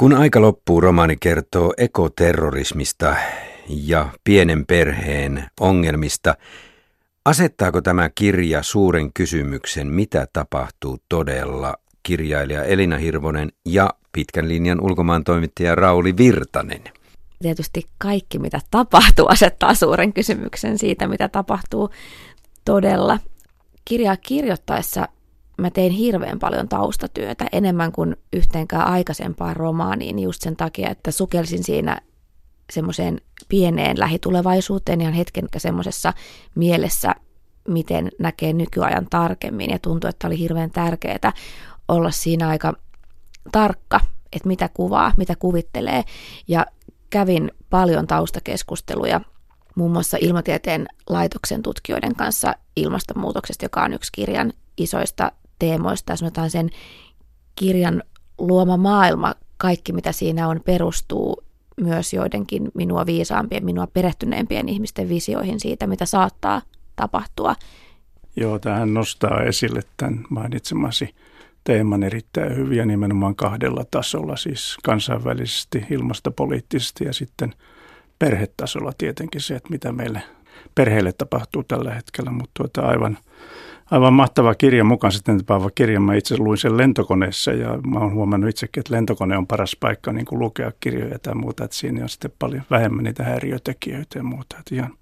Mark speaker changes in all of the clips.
Speaker 1: Kun aika loppuu, romaani kertoo ekoterrorismista ja pienen perheen ongelmista. Asettaako tämä kirja suuren kysymyksen, mitä tapahtuu todella kirjailija Elina Hirvonen ja pitkän linjan ulkomaan toimittaja Rauli Virtanen?
Speaker 2: Tietysti kaikki, mitä tapahtuu, asettaa suuren kysymyksen siitä, mitä tapahtuu todella. Kirjaa kirjoittaessa mä tein hirveän paljon taustatyötä, enemmän kuin yhteenkään aikaisempaan romaaniin, just sen takia, että sukelsin siinä semmoiseen pieneen lähitulevaisuuteen ihan hetken semmoisessa mielessä, miten näkee nykyajan tarkemmin. Ja tuntuu, että oli hirveän tärkeää olla siinä aika tarkka, että mitä kuvaa, mitä kuvittelee. Ja kävin paljon taustakeskusteluja muun muassa Ilmatieteen laitoksen tutkijoiden kanssa ilmastonmuutoksesta, joka on yksi kirjan isoista teemoista. Sanotaan sen kirjan luoma maailma, kaikki mitä siinä on, perustuu myös joidenkin minua viisaampien, minua perehtyneempien ihmisten visioihin siitä, mitä saattaa tapahtua.
Speaker 3: Joo, tähän nostaa esille tämän mainitsemasi teeman erittäin hyviä nimenomaan kahdella tasolla, siis kansainvälisesti, ilmastopoliittisesti ja sitten perhetasolla tietenkin se, että mitä meille perheelle tapahtuu tällä hetkellä, mutta tuota aivan, aivan mahtava kirja mukaan sitten tapaava kirja. Mä itse luin sen lentokoneessa ja mä oon huomannut itsekin, että lentokone on paras paikka niin kuin lukea kirjoja tai muuta, että siinä on sitten paljon vähemmän niitä häiriötekijöitä ja muuta. Että ihan,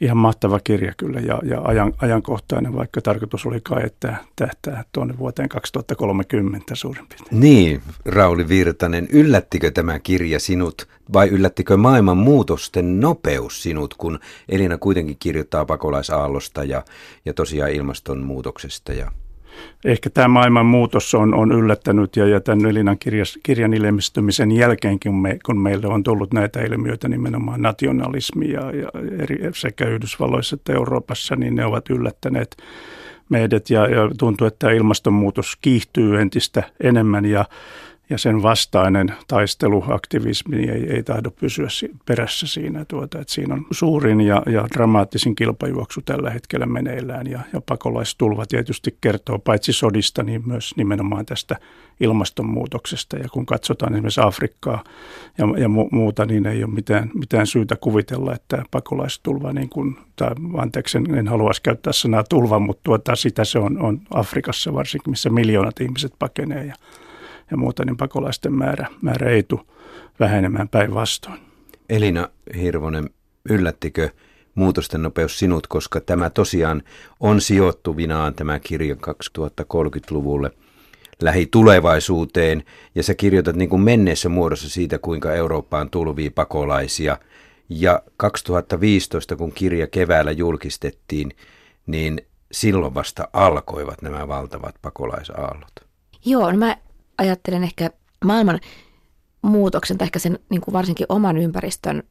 Speaker 3: ihan mahtava kirja kyllä ja, ja ajan, ajankohtainen, vaikka tarkoitus oli kai, että tähtää tuonne vuoteen 2030 suurin piirtein.
Speaker 1: Niin, Rauli Virtanen, yllättikö tämä kirja sinut vai yllättikö maailman muutosten nopeus sinut, kun Elina kuitenkin kirjoittaa pakolaisaallosta ja, ja tosiaan ilmastonmuutoksesta ja
Speaker 3: ehkä tämä maailman muutos on, on yllättänyt ja, ja tämän Elinan kirjas, kirjan ilmestymisen jälkeenkin, me, kun meille on tullut näitä ilmiöitä, nimenomaan nationalismi ja, ja eri, sekä Yhdysvalloissa että Euroopassa, niin ne ovat yllättäneet meidät. Ja, ja tuntuu, että ilmastonmuutos kiihtyy entistä enemmän ja ja sen vastainen taistelu, aktivismi ei, ei tahdo pysyä perässä siinä. Tuota, että siinä on suurin ja, ja dramaattisin kilpajuoksu tällä hetkellä meneillään ja, ja pakolaistulva tietysti kertoo paitsi sodista, niin myös nimenomaan tästä ilmastonmuutoksesta. Ja kun katsotaan esimerkiksi Afrikkaa ja, ja mu, muuta, niin ei ole mitään, mitään syytä kuvitella, että pakolaistulva, niin kuin, tai anteeksi, en haluaisi käyttää sanaa tulva, mutta tuota, sitä se on, on Afrikassa varsinkin, missä miljoonat ihmiset pakenee ja ja muuta, niin pakolaisten määrä, määrä ei tule vähenemään päinvastoin.
Speaker 1: Elina Hirvonen, yllättikö muutosten nopeus sinut, koska tämä tosiaan on sijoittuvinaan tämä kirja 2030-luvulle lähitulevaisuuteen, ja sä kirjoitat niin kuin menneessä muodossa siitä, kuinka Eurooppaan tulvii pakolaisia. Ja 2015, kun kirja keväällä julkistettiin, niin silloin vasta alkoivat nämä valtavat pakolaisaallot.
Speaker 2: Joo, no mä ajattelen ehkä maailman muutoksen tai ehkä sen niin kuin varsinkin oman ympäristön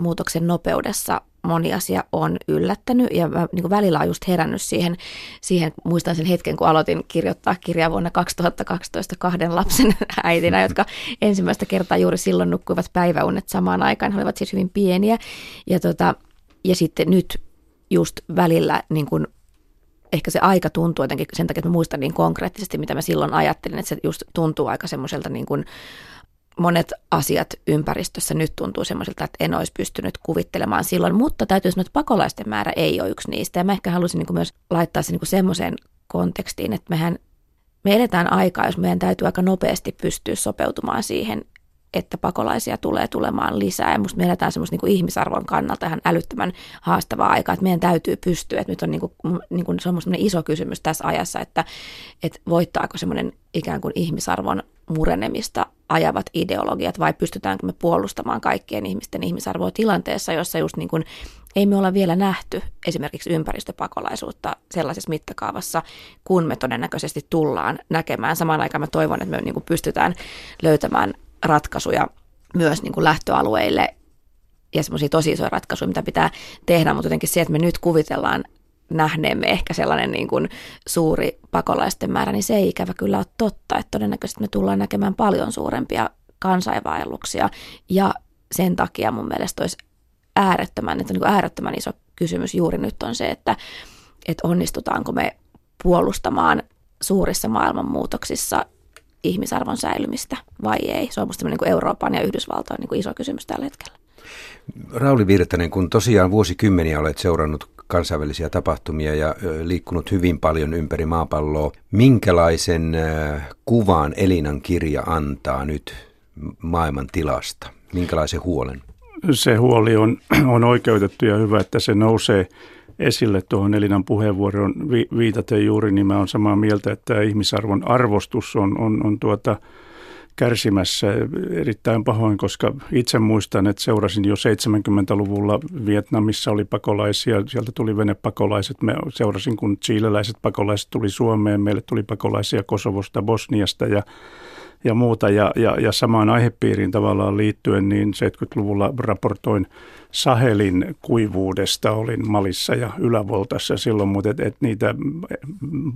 Speaker 2: muutoksen nopeudessa moni asia on yllättänyt ja mä niin välillä on just herännyt siihen, siihen, muistan sen hetken, kun aloitin kirjoittaa kirjaa vuonna 2012 kahden lapsen äitinä, jotka ensimmäistä kertaa juuri silloin nukkuivat päiväunet samaan aikaan, he olivat siis hyvin pieniä. Ja, tota, ja sitten nyt just välillä niin kuin ehkä se aika tuntuu jotenkin sen takia, että mä muistan niin konkreettisesti, mitä mä silloin ajattelin, että se just tuntuu aika semmoiselta niin kuin monet asiat ympäristössä nyt tuntuu semmoiselta, että en olisi pystynyt kuvittelemaan silloin, mutta täytyy sanoa, että pakolaisten määrä ei ole yksi niistä. Ja mä ehkä halusin niin myös laittaa se niin semmoiseen kontekstiin, että mehän me eletään aikaa, jos meidän täytyy aika nopeasti pystyä sopeutumaan siihen, että pakolaisia tulee tulemaan lisää. Ja musta me eletään semmoista niin ihmisarvon kannalta ihan älyttömän haastavaa aikaa, että meidän täytyy pystyä. Että nyt on niin kuin, niin kuin, se on iso kysymys tässä ajassa, että, että voittaako semmoinen ikään kuin ihmisarvon murenemista ajavat ideologiat vai pystytäänkö me puolustamaan kaikkien ihmisten ihmisarvoa tilanteessa, jossa just niin kuin ei me olla vielä nähty esimerkiksi ympäristöpakolaisuutta sellaisessa mittakaavassa, kun me todennäköisesti tullaan näkemään. Samaan aikaan mä toivon, että me niin kuin pystytään löytämään ratkaisuja myös niin kuin lähtöalueille ja semmoisia tosi isoja ratkaisuja, mitä pitää tehdä, mutta jotenkin se, että me nyt kuvitellaan nähneemme ehkä sellainen niin kuin suuri pakolaisten määrä, niin se ei ikävä kyllä ole totta, että todennäköisesti me tullaan näkemään paljon suurempia kansainvaelluksia. Ja sen takia mun mielestä olisi äärettömän, että niin äärettömän iso kysymys juuri nyt on se, että, että onnistutaanko me puolustamaan suurissa maailmanmuutoksissa ihmisarvon säilymistä vai ei. Se on minusta niin Euroopan ja Yhdysvaltojen niin kuin iso kysymys tällä hetkellä.
Speaker 1: Rauli Virtanen, kun tosiaan vuosikymmeniä olet seurannut kansainvälisiä tapahtumia ja liikkunut hyvin paljon ympäri maapalloa, minkälaisen kuvan Elinan kirja antaa nyt maailman tilasta? Minkälaisen huolen?
Speaker 3: Se huoli on, on oikeutettu ja hyvä, että se nousee esille tuohon Elinan puheenvuoroon viitaten juuri, niin mä olen samaa mieltä, että ihmisarvon arvostus on, on, on tuota, kärsimässä erittäin pahoin, koska itse muistan, että seurasin jo 70-luvulla Vietnamissa oli pakolaisia, sieltä tuli venepakolaiset. Me seurasin, kun chileläiset pakolaiset tuli Suomeen, meille tuli pakolaisia Kosovosta, Bosniasta ja ja muuta. Ja, ja, ja samaan aihepiiriin tavallaan liittyen, niin 70-luvulla raportoin Sahelin kuivuudesta, olin Malissa ja Ylävoltassa silloin, mutta et, et niitä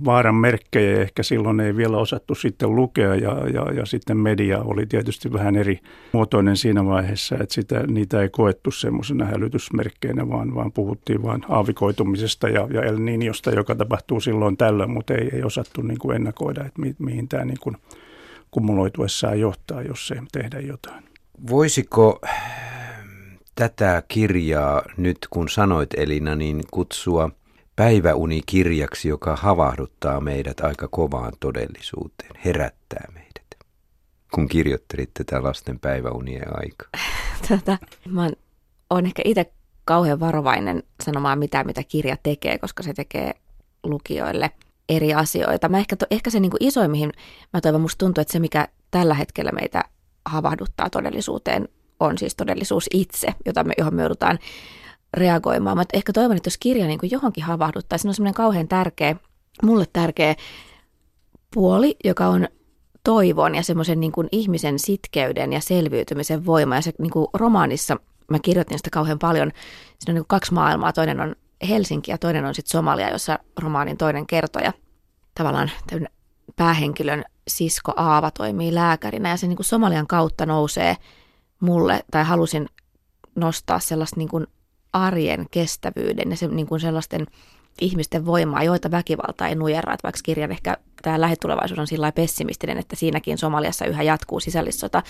Speaker 3: vaaran merkkejä ehkä silloin ei vielä osattu sitten lukea ja, ja, ja sitten media oli tietysti vähän eri muotoinen siinä vaiheessa, että sitä, niitä ei koettu semmoisena hälytysmerkkeinä, vaan, vaan puhuttiin vain aavikoitumisesta ja, ja El Niñosta, joka tapahtuu silloin tällöin, mutta ei, ei osattu niin kuin ennakoida, että mi, mihin tämä niin kuin kumuloituessaan johtaa, jos ei tehdä jotain.
Speaker 1: Voisiko tätä kirjaa nyt, kun sanoit Elina, niin kutsua päiväunikirjaksi, joka havahduttaa meidät aika kovaan todellisuuteen, herättää meidät, kun kirjoittelit tätä lasten päiväunien aikaa?
Speaker 2: Tota, mä oon ehkä itse kauhean varovainen sanomaan mitä, mitä kirja tekee, koska se tekee lukijoille – eri asioita. Mä ehkä, to, ehkä se niin kuin isoin, mihin mä toivon, musta tuntuu, että se mikä tällä hetkellä meitä havahduttaa todellisuuteen, on siis todellisuus itse, jota me, johon me joudutaan reagoimaan. Mä ehkä toivon, että jos kirja niin kuin johonkin havahduttaisi, se on semmoinen kauhean tärkeä, mulle tärkeä puoli, joka on toivon ja semmoisen niin kuin ihmisen sitkeyden ja selviytymisen voima. Ja se niin kuin romaanissa, mä kirjoitin sitä kauhean paljon, siinä on niin kuin kaksi maailmaa. Toinen on Helsinki ja toinen on sitten Somalia, jossa romaanin toinen kertoja, tavallaan päähenkilön sisko Aava toimii lääkärinä ja se niin kuin Somalian kautta nousee mulle, tai halusin nostaa sellaista niin kuin arjen kestävyyden ja se, niin kuin sellaisten ihmisten voimaa, joita väkivalta ei nujerra. Että vaikka kirjan ehkä tämä lähitulevaisuus on sillä pessimistinen, että siinäkin Somaliassa yhä jatkuu sisällissota,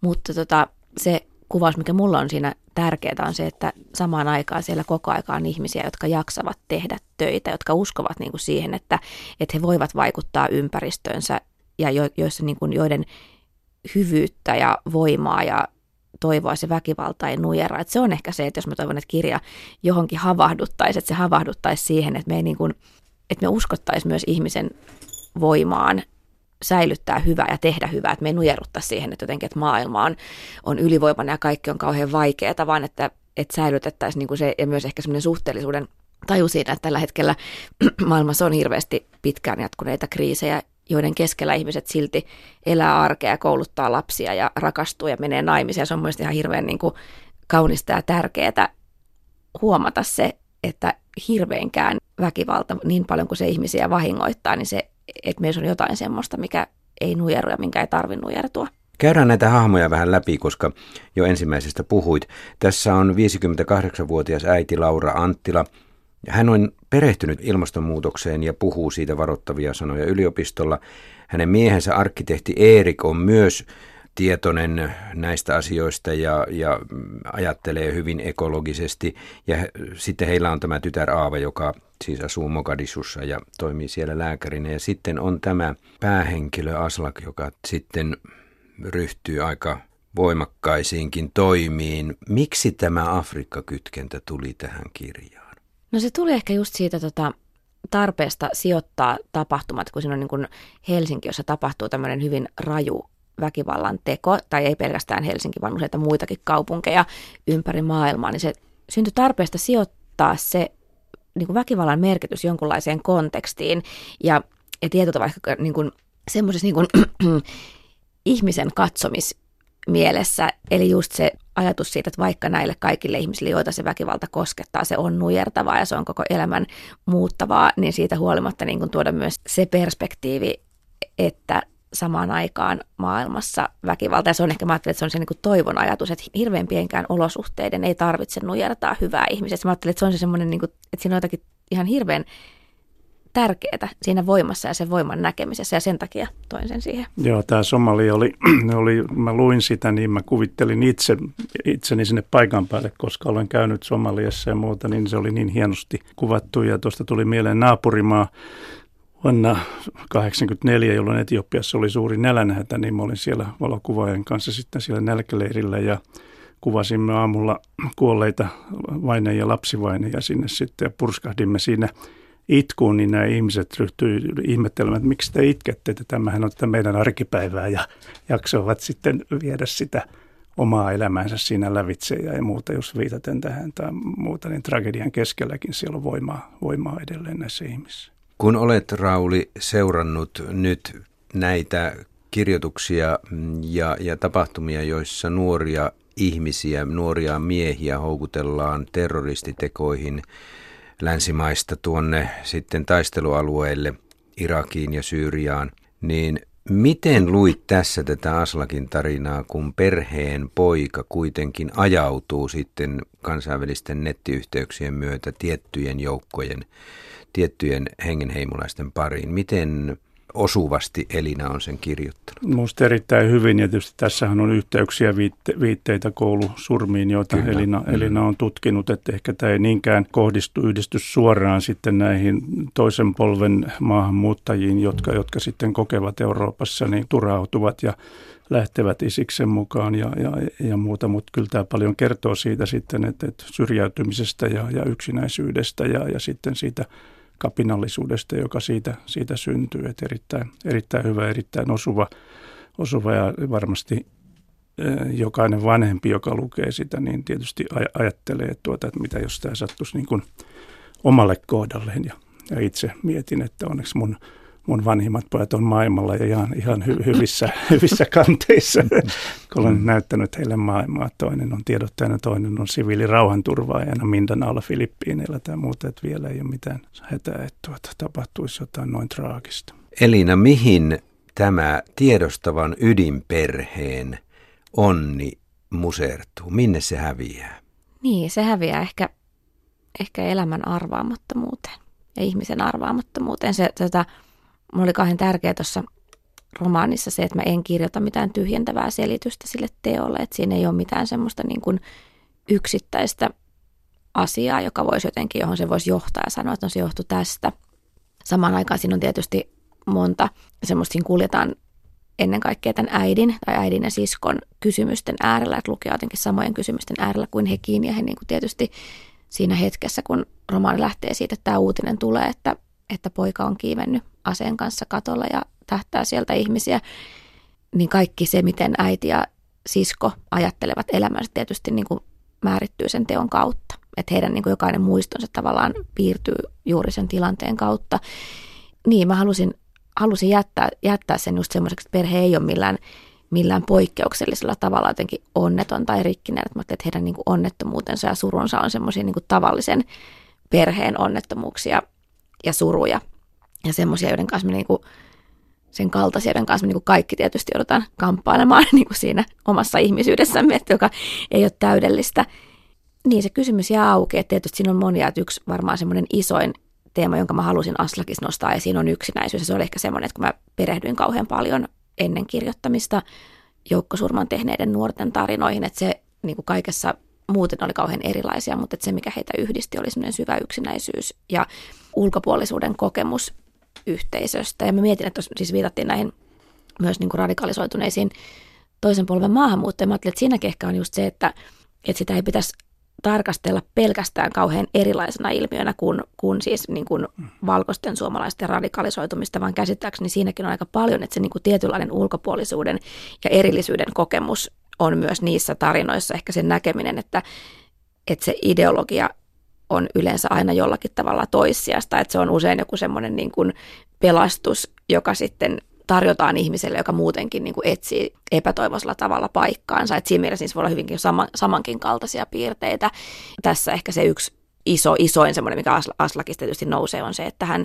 Speaker 2: mutta tota, se kuvaus, mikä mulla on siinä tärkeää, on se, että samaan aikaan siellä koko aika on ihmisiä, jotka jaksavat tehdä töitä, jotka uskovat niin kuin siihen, että, että he voivat vaikuttaa ympäristönsä ja jo, joissa niin kuin, joiden hyvyyttä ja voimaa ja toivoa se väkivalta ei nujera. Että se on ehkä se, että jos mä toivon, että kirja johonkin havahduttaisi, että se havahduttaisi siihen, että me, ei niin kuin, että me uskottaisiin myös ihmisen voimaan säilyttää hyvää ja tehdä hyvää, että me ei nujerrutta siihen, että jotenkin että maailma on, on ylivoimainen ja kaikki on kauhean vaikeaa, vaan että, että säilytettäisiin niin kuin se ja myös ehkä semmoinen suhteellisuuden taju siinä, että tällä hetkellä maailmassa on hirveästi pitkään jatkuneita kriisejä, joiden keskellä ihmiset silti elää arkea, kouluttaa lapsia ja rakastuu ja menee naimisiin. Se on mielestäni ihan hirveän niin kuin kaunista ja tärkeää huomata se, että hirveinkään väkivalta, niin paljon kuin se ihmisiä vahingoittaa, niin se että meissä on jotain semmoista, mikä ei nujeru ja minkä ei tarvitse nujertua.
Speaker 1: Käydään näitä hahmoja vähän läpi, koska jo ensimmäisestä puhuit. Tässä on 58-vuotias äiti Laura Anttila. Hän on perehtynyt ilmastonmuutokseen ja puhuu siitä varoittavia sanoja yliopistolla. Hänen miehensä arkkitehti Erik on myös tietoinen näistä asioista ja, ja ajattelee hyvin ekologisesti. Ja he, sitten heillä on tämä tytär Aava, joka siis asuu Mogadishussa ja toimii siellä lääkärinä. Ja sitten on tämä päähenkilö Aslak, joka sitten ryhtyy aika voimakkaisiinkin toimiin. Miksi tämä Afrikka-kytkentä tuli tähän kirjaan?
Speaker 2: No se tuli ehkä just siitä tota, tarpeesta sijoittaa tapahtumat, kun siinä on niin kuin Helsinki, jossa tapahtuu tämmöinen hyvin raju väkivallan teko, tai ei pelkästään Helsinki, vaan useita muitakin kaupunkeja ympäri maailmaa, niin se syntyi tarpeesta sijoittaa se niin kuin väkivallan merkitys jonkunlaiseen kontekstiin. Ja, ja tietota vaikka niin kuin, semmoisessa niin kuin, ihmisen katsomis mielessä, eli just se ajatus siitä, että vaikka näille kaikille ihmisille, joita se väkivalta koskettaa, se on nujertavaa ja se on koko elämän muuttavaa, niin siitä huolimatta niin kuin tuoda myös se perspektiivi, että samaan aikaan maailmassa väkivalta. Ja se on ehkä, mä ajattelen, että se on se niin kuin toivon ajatus, että hirveän pienkään olosuhteiden ei tarvitse nujertaa hyvää ihmistä. Mä ajattelen, että se on se semmoinen, niin kuin, että siinä on jotakin ihan hirveän tärkeää siinä voimassa ja sen voiman näkemisessä ja sen takia toin sen siihen.
Speaker 3: Joo, tämä Somali oli, oli, mä luin sitä, niin mä kuvittelin itse, itseni sinne paikan päälle, koska olen käynyt Somaliassa ja muuta, niin se oli niin hienosti kuvattu ja tuosta tuli mieleen naapurimaa, vuonna 1984, jolloin Etiopiassa oli suuri nälänhätä, niin mä olin siellä valokuvaajan kanssa sitten siellä nälkäleirillä ja kuvasimme aamulla kuolleita vaine- ja lapsivaineja sinne sitten ja purskahdimme siinä itkuun, niin nämä ihmiset ryhtyivät ihmettelemään, että miksi te itkette, että tämähän on tätä meidän arkipäivää ja jaksoivat sitten viedä sitä omaa elämäänsä siinä lävitse ja muuta, jos viitaten tähän tai muuta, niin tragedian keskelläkin siellä on voimaa, voimaa edelleen näissä ihmisissä.
Speaker 1: Kun olet, Rauli, seurannut nyt näitä kirjoituksia ja, ja tapahtumia, joissa nuoria ihmisiä, nuoria miehiä houkutellaan terroristitekoihin länsimaista tuonne sitten taistelualueelle Irakiin ja Syyriaan, niin miten luit tässä tätä Aslakin tarinaa, kun perheen poika kuitenkin ajautuu sitten kansainvälisten nettiyhteyksien myötä tiettyjen joukkojen, tiettyjen hengenheimolaisten pariin? Miten osuvasti Elina on sen kirjoittanut.
Speaker 3: Minusta erittäin hyvin ja tietysti tässähän on yhteyksiä viitte, viitteitä koulusurmiin, joita Elina, mm. Elina on tutkinut, että ehkä tämä ei niinkään kohdistu yhdistys suoraan sitten näihin toisen polven maahanmuuttajiin, jotka, jotka sitten kokevat Euroopassa, niin turhautuvat ja lähtevät isiksen mukaan ja, ja, ja muuta, mutta kyllä tämä paljon kertoo siitä sitten, että, että syrjäytymisestä ja, ja yksinäisyydestä ja, ja sitten siitä kapinallisuudesta, joka siitä, siitä syntyy. Että erittäin, erittäin hyvä, erittäin osuva, osuva ja varmasti eh, jokainen vanhempi, joka lukee sitä, niin tietysti ajattelee, että, tuota, että mitä jos tämä sattuisi niin kuin omalle kohdalleen. Ja, ja itse mietin, että onneksi mun mun vanhimmat pojat on maailmalla ja ihan, ihan hy, hyvissä, hyvissä kanteissa, kun olen näyttänyt heille maailmaa. Toinen on tiedottajana, toinen on siviili rauhanturvaajana Mindanaalla Filippiineillä tai muuta, että vielä ei ole mitään hätää, että tuota, tapahtuisi jotain noin traagista.
Speaker 1: Elina, mihin tämä tiedostavan ydinperheen onni musertuu? Minne se häviää?
Speaker 2: Niin, se häviää ehkä, ehkä elämän arvaamattomuuteen ja ihmisen arvaamattomuuteen. Se, tota, mulla oli kauhean tärkeää tuossa romaanissa se, että mä en kirjoita mitään tyhjentävää selitystä sille teolle, että siinä ei ole mitään semmoista niin kuin yksittäistä asiaa, joka voisi jotenkin, johon se voisi johtaa ja sanoa, että no se johtui tästä. Samaan aikaan siinä on tietysti monta semmoista, siinä kuljetaan ennen kaikkea tämän äidin tai äidin ja siskon kysymysten äärellä, että lukee jotenkin samojen kysymysten äärellä kuin hekin ja he niin kuin tietysti siinä hetkessä, kun romaani lähtee siitä, että tämä uutinen tulee, että, että poika on kiivennyt aseen kanssa katolla ja tähtää sieltä ihmisiä, niin kaikki se, miten äiti ja sisko ajattelevat elämänsä tietysti niin kuin määrittyy sen teon kautta. Että heidän niin kuin jokainen muistonsa tavallaan piirtyy juuri sen tilanteen kautta. Niin, mä halusin, halusin jättää, jättää sen just semmoiseksi, että perhe ei ole millään, millään poikkeuksellisella tavalla jotenkin onneton tai rikkinen. Että mä että heidän niin kuin onnettomuutensa ja surunsa on semmoisia niin tavallisen perheen onnettomuuksia ja suruja ja semmoisia, joiden kanssa me niinku, sen kaltaisia, joiden kanssa me niinku kaikki tietysti joudutaan kamppailemaan niinku siinä omassa ihmisyydessämme, että joka ei ole täydellistä. Niin se kysymys jää auki, että tietysti siinä on monia, että yksi varmaan semmoinen isoin teema, jonka mä halusin Aslakis nostaa esiin, on yksinäisyys. Ja se oli ehkä semmoinen, että kun mä perehdyin kauhean paljon ennen kirjoittamista joukkosurman tehneiden nuorten tarinoihin, että se niin kuin kaikessa muuten oli kauhean erilaisia, mutta se, mikä heitä yhdisti, oli semmoinen syvä yksinäisyys ja ulkopuolisuuden kokemus yhteisöstä. Ja mä mietin, että siis viitattiin näihin myös niin kuin radikalisoituneisiin toisen polven maahanmuuttajia. Mä ajattelin, että siinäkin ehkä on just se, että, että sitä ei pitäisi tarkastella pelkästään kauhean erilaisena ilmiönä kuin, kuin siis niin kuin valkoisten suomalaisten radikalisoitumista, vaan käsittääkseni siinäkin on aika paljon, että se niin kuin tietynlainen ulkopuolisuuden ja erillisyyden kokemus on myös niissä tarinoissa ehkä sen näkeminen, että, että se ideologia on yleensä aina jollakin tavalla toissijasta, että se on usein joku semmoinen niin kuin pelastus, joka sitten tarjotaan ihmiselle, joka muutenkin niin kuin etsii epätoivoisella tavalla paikkaansa. Et siinä mielessä niissä voi olla hyvinkin sama, samankin kaltaisia piirteitä. Tässä ehkä se yksi iso, isoin semmoinen, mikä Aslakista tietysti nousee, on se, että hän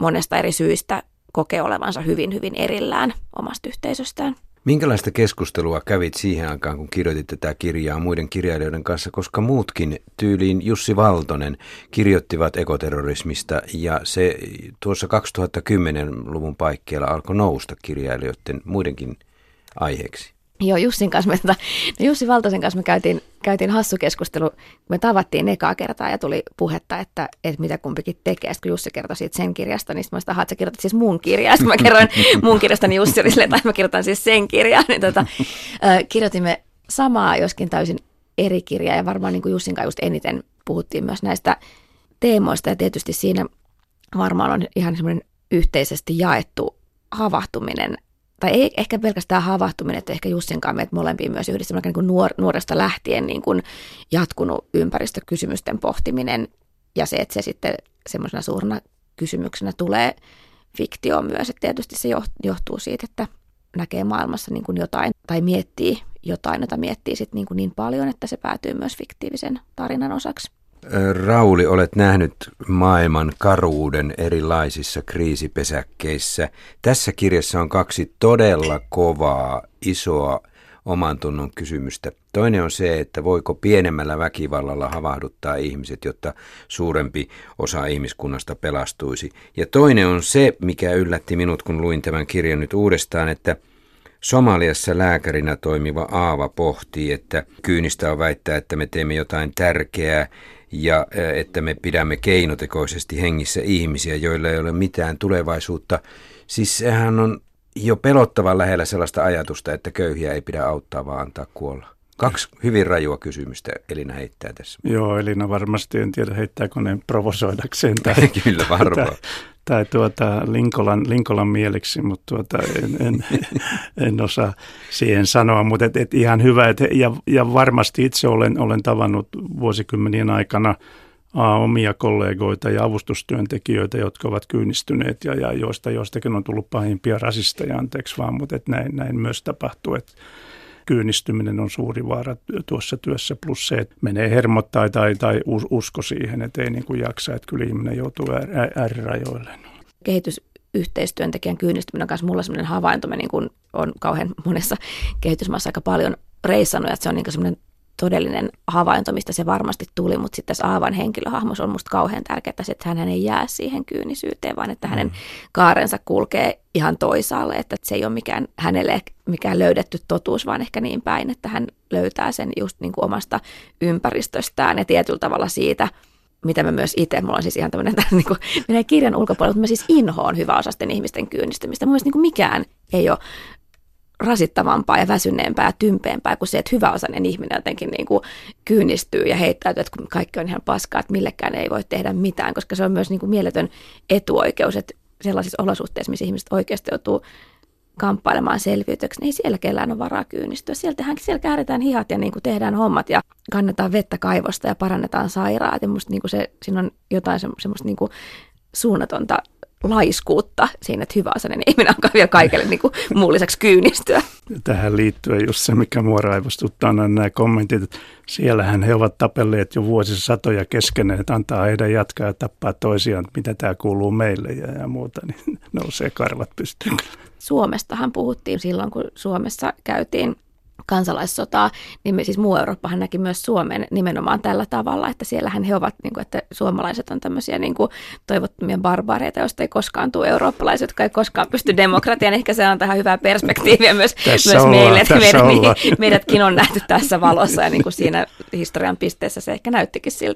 Speaker 2: monesta eri syistä kokee olevansa hyvin, hyvin erillään omasta yhteisöstään.
Speaker 1: Minkälaista keskustelua kävit siihen aikaan, kun kirjoitit tätä kirjaa muiden kirjailijoiden kanssa, koska muutkin tyyliin Jussi Valtonen kirjoittivat ekoterrorismista ja se tuossa 2010-luvun paikkeilla alkoi nousta kirjailijoiden muidenkin aiheeksi?
Speaker 2: Joo, Jussin kanssa me, tota, no Jussi Valtosen kanssa me käytiin, käytiin hassu keskustelu, me tavattiin ekaa kertaa ja tuli puhetta, että, että mitä kumpikin tekee. Sitten kun Jussi kertoi siitä sen kirjasta, niin sitten mä että sä kirjoitat siis mun kirjaa. Sitten mä kerroin mun kirjasta, niin Jussi oli silleen, että mä kirjoitan siis sen kirjaa. Niin tota, äh, kirjoitimme samaa, joskin täysin eri kirjaa ja varmaan niin kuin Jussin kanssa just eniten puhuttiin myös näistä teemoista ja tietysti siinä varmaan on ihan semmoinen yhteisesti jaettu havahtuminen tai ei ehkä pelkästään havahtuminen, että ehkä Jussin kanssa meitä molempia myös yhdessä niin kuin nuor, nuoresta lähtien niin kuin jatkunut ympäristökysymysten pohtiminen ja se, että se sitten semmoisena suurena kysymyksenä tulee fiktio myös, että tietysti se johtuu siitä, että näkee maailmassa niin kuin jotain tai miettii jotain, jota miettii sitten niin, kuin niin paljon, että se päätyy myös fiktiivisen tarinan osaksi.
Speaker 1: Rauli, olet nähnyt maailman karuuden erilaisissa kriisipesäkkeissä. Tässä kirjassa on kaksi todella kovaa, isoa oman tunnon kysymystä. Toinen on se, että voiko pienemmällä väkivallalla havahduttaa ihmiset, jotta suurempi osa ihmiskunnasta pelastuisi. Ja toinen on se, mikä yllätti minut, kun luin tämän kirjan nyt uudestaan, että Somaliassa lääkärinä toimiva Aava pohtii, että kyynistä on väittää, että me teemme jotain tärkeää ja että me pidämme keinotekoisesti hengissä ihmisiä, joilla ei ole mitään tulevaisuutta. Siis sehän on jo pelottavan lähellä sellaista ajatusta, että köyhiä ei pidä auttaa, vaan antaa kuolla. Kaksi hyvin rajua kysymystä Elina heittää tässä.
Speaker 3: Joo, Elina varmasti, en tiedä heittääkö ne provosoidakseen.
Speaker 1: Tai, Kyllä, varmaan. Tai,
Speaker 3: tai tuota Linkolan, Linkolan mieliksi, mutta tuota, en, en, en, osaa siihen sanoa. Mutta et, et ihan hyvä, et, ja, ja varmasti itse olen, olen tavannut vuosikymmenien aikana a, omia kollegoita ja avustustyöntekijöitä, jotka ovat kyynistyneet ja, ja joista joistakin on tullut pahimpia rasisteja, anteeksi vaan, mutta et näin, näin myös tapahtuu. Että kyynistyminen on suuri vaara tuossa työssä, plus se, että menee hermot tai, tai, tai usko siihen, että ei niin kuin jaksa, että kyllä ihminen joutuu äärirajoille.
Speaker 2: Kehitysyhteistyöntekijän kyynistyminen on myös mulla sellainen havainto, mä niin kuin on kauhean monessa kehitysmaassa aika paljon reissannut, että se on niin semmoinen todellinen havainto, mistä se varmasti tuli, mutta sitten tässä Aavan henkilöhahmo on musta kauhean tärkeää, että hän ei jää siihen kyynisyyteen, vaan että hänen mm. kaarensa kulkee ihan toisaalle, että se ei ole mikään hänelle mikään löydetty totuus, vaan ehkä niin päin, että hän löytää sen just niin kuin omasta ympäristöstään ja tietyllä tavalla siitä, mitä mä myös itse, mulla on siis ihan tämmöinen, niin kuin, menee kirjan ulkopuolella, mutta mä siis inhoon hyväosasten ihmisten kyynistymistä. Mun niin kuin mikään ei ole rasittavampaa ja väsyneempää ja tympeämpää kuin se, että hyväosainen ihminen jotenkin niin kuin kyynistyy ja heittäytyy, että kaikki on ihan paskaa, että millekään ei voi tehdä mitään, koska se on myös niin kuin mieletön etuoikeus, että sellaisissa olosuhteissa, missä ihmiset oikeasti joutuu kamppailemaan selviytyksi, niin ei siellä kellään ole varaa kyynistyä. Sieltähän, siellä kääritään hihat ja niin kuin tehdään hommat ja kannetaan vettä kaivosta ja parannetaan sairaat. Ja musta niin kuin se, siinä on jotain semmoista niin kuin suunnatonta laiskuutta siinä, että hyvä asainen ihminen alkaa vielä kaikille niin kuin muun lisäksi kyynistyä.
Speaker 3: Tähän liittyen just se, mikä mua raivostuttaa, on nämä kommentit, että siellähän he ovat tapelleet jo vuosisatoja keskenään, että antaa heidän jatkaa ja tappaa toisiaan, mitä tämä kuuluu meille ja, ja muuta, niin nousee karvat pystyyn.
Speaker 2: Suomestahan puhuttiin silloin, kun Suomessa käytiin kansalaissotaa, niin me, siis muu Eurooppahan näki myös Suomen nimenomaan tällä tavalla, että siellähän he ovat, niin kuin, että suomalaiset on tämmöisiä niin kuin, toivottomia barbaareita, joista ei koskaan tule eurooppalaiset, jotka ei koskaan pysty demokratiaan. Ehkä se on tähän hyvää perspektiiviä myös, myös ollaan, meille, että meidät, meidätkin on nähty tässä valossa ja niin kuin siinä historian pisteessä se ehkä näyttikin siltä.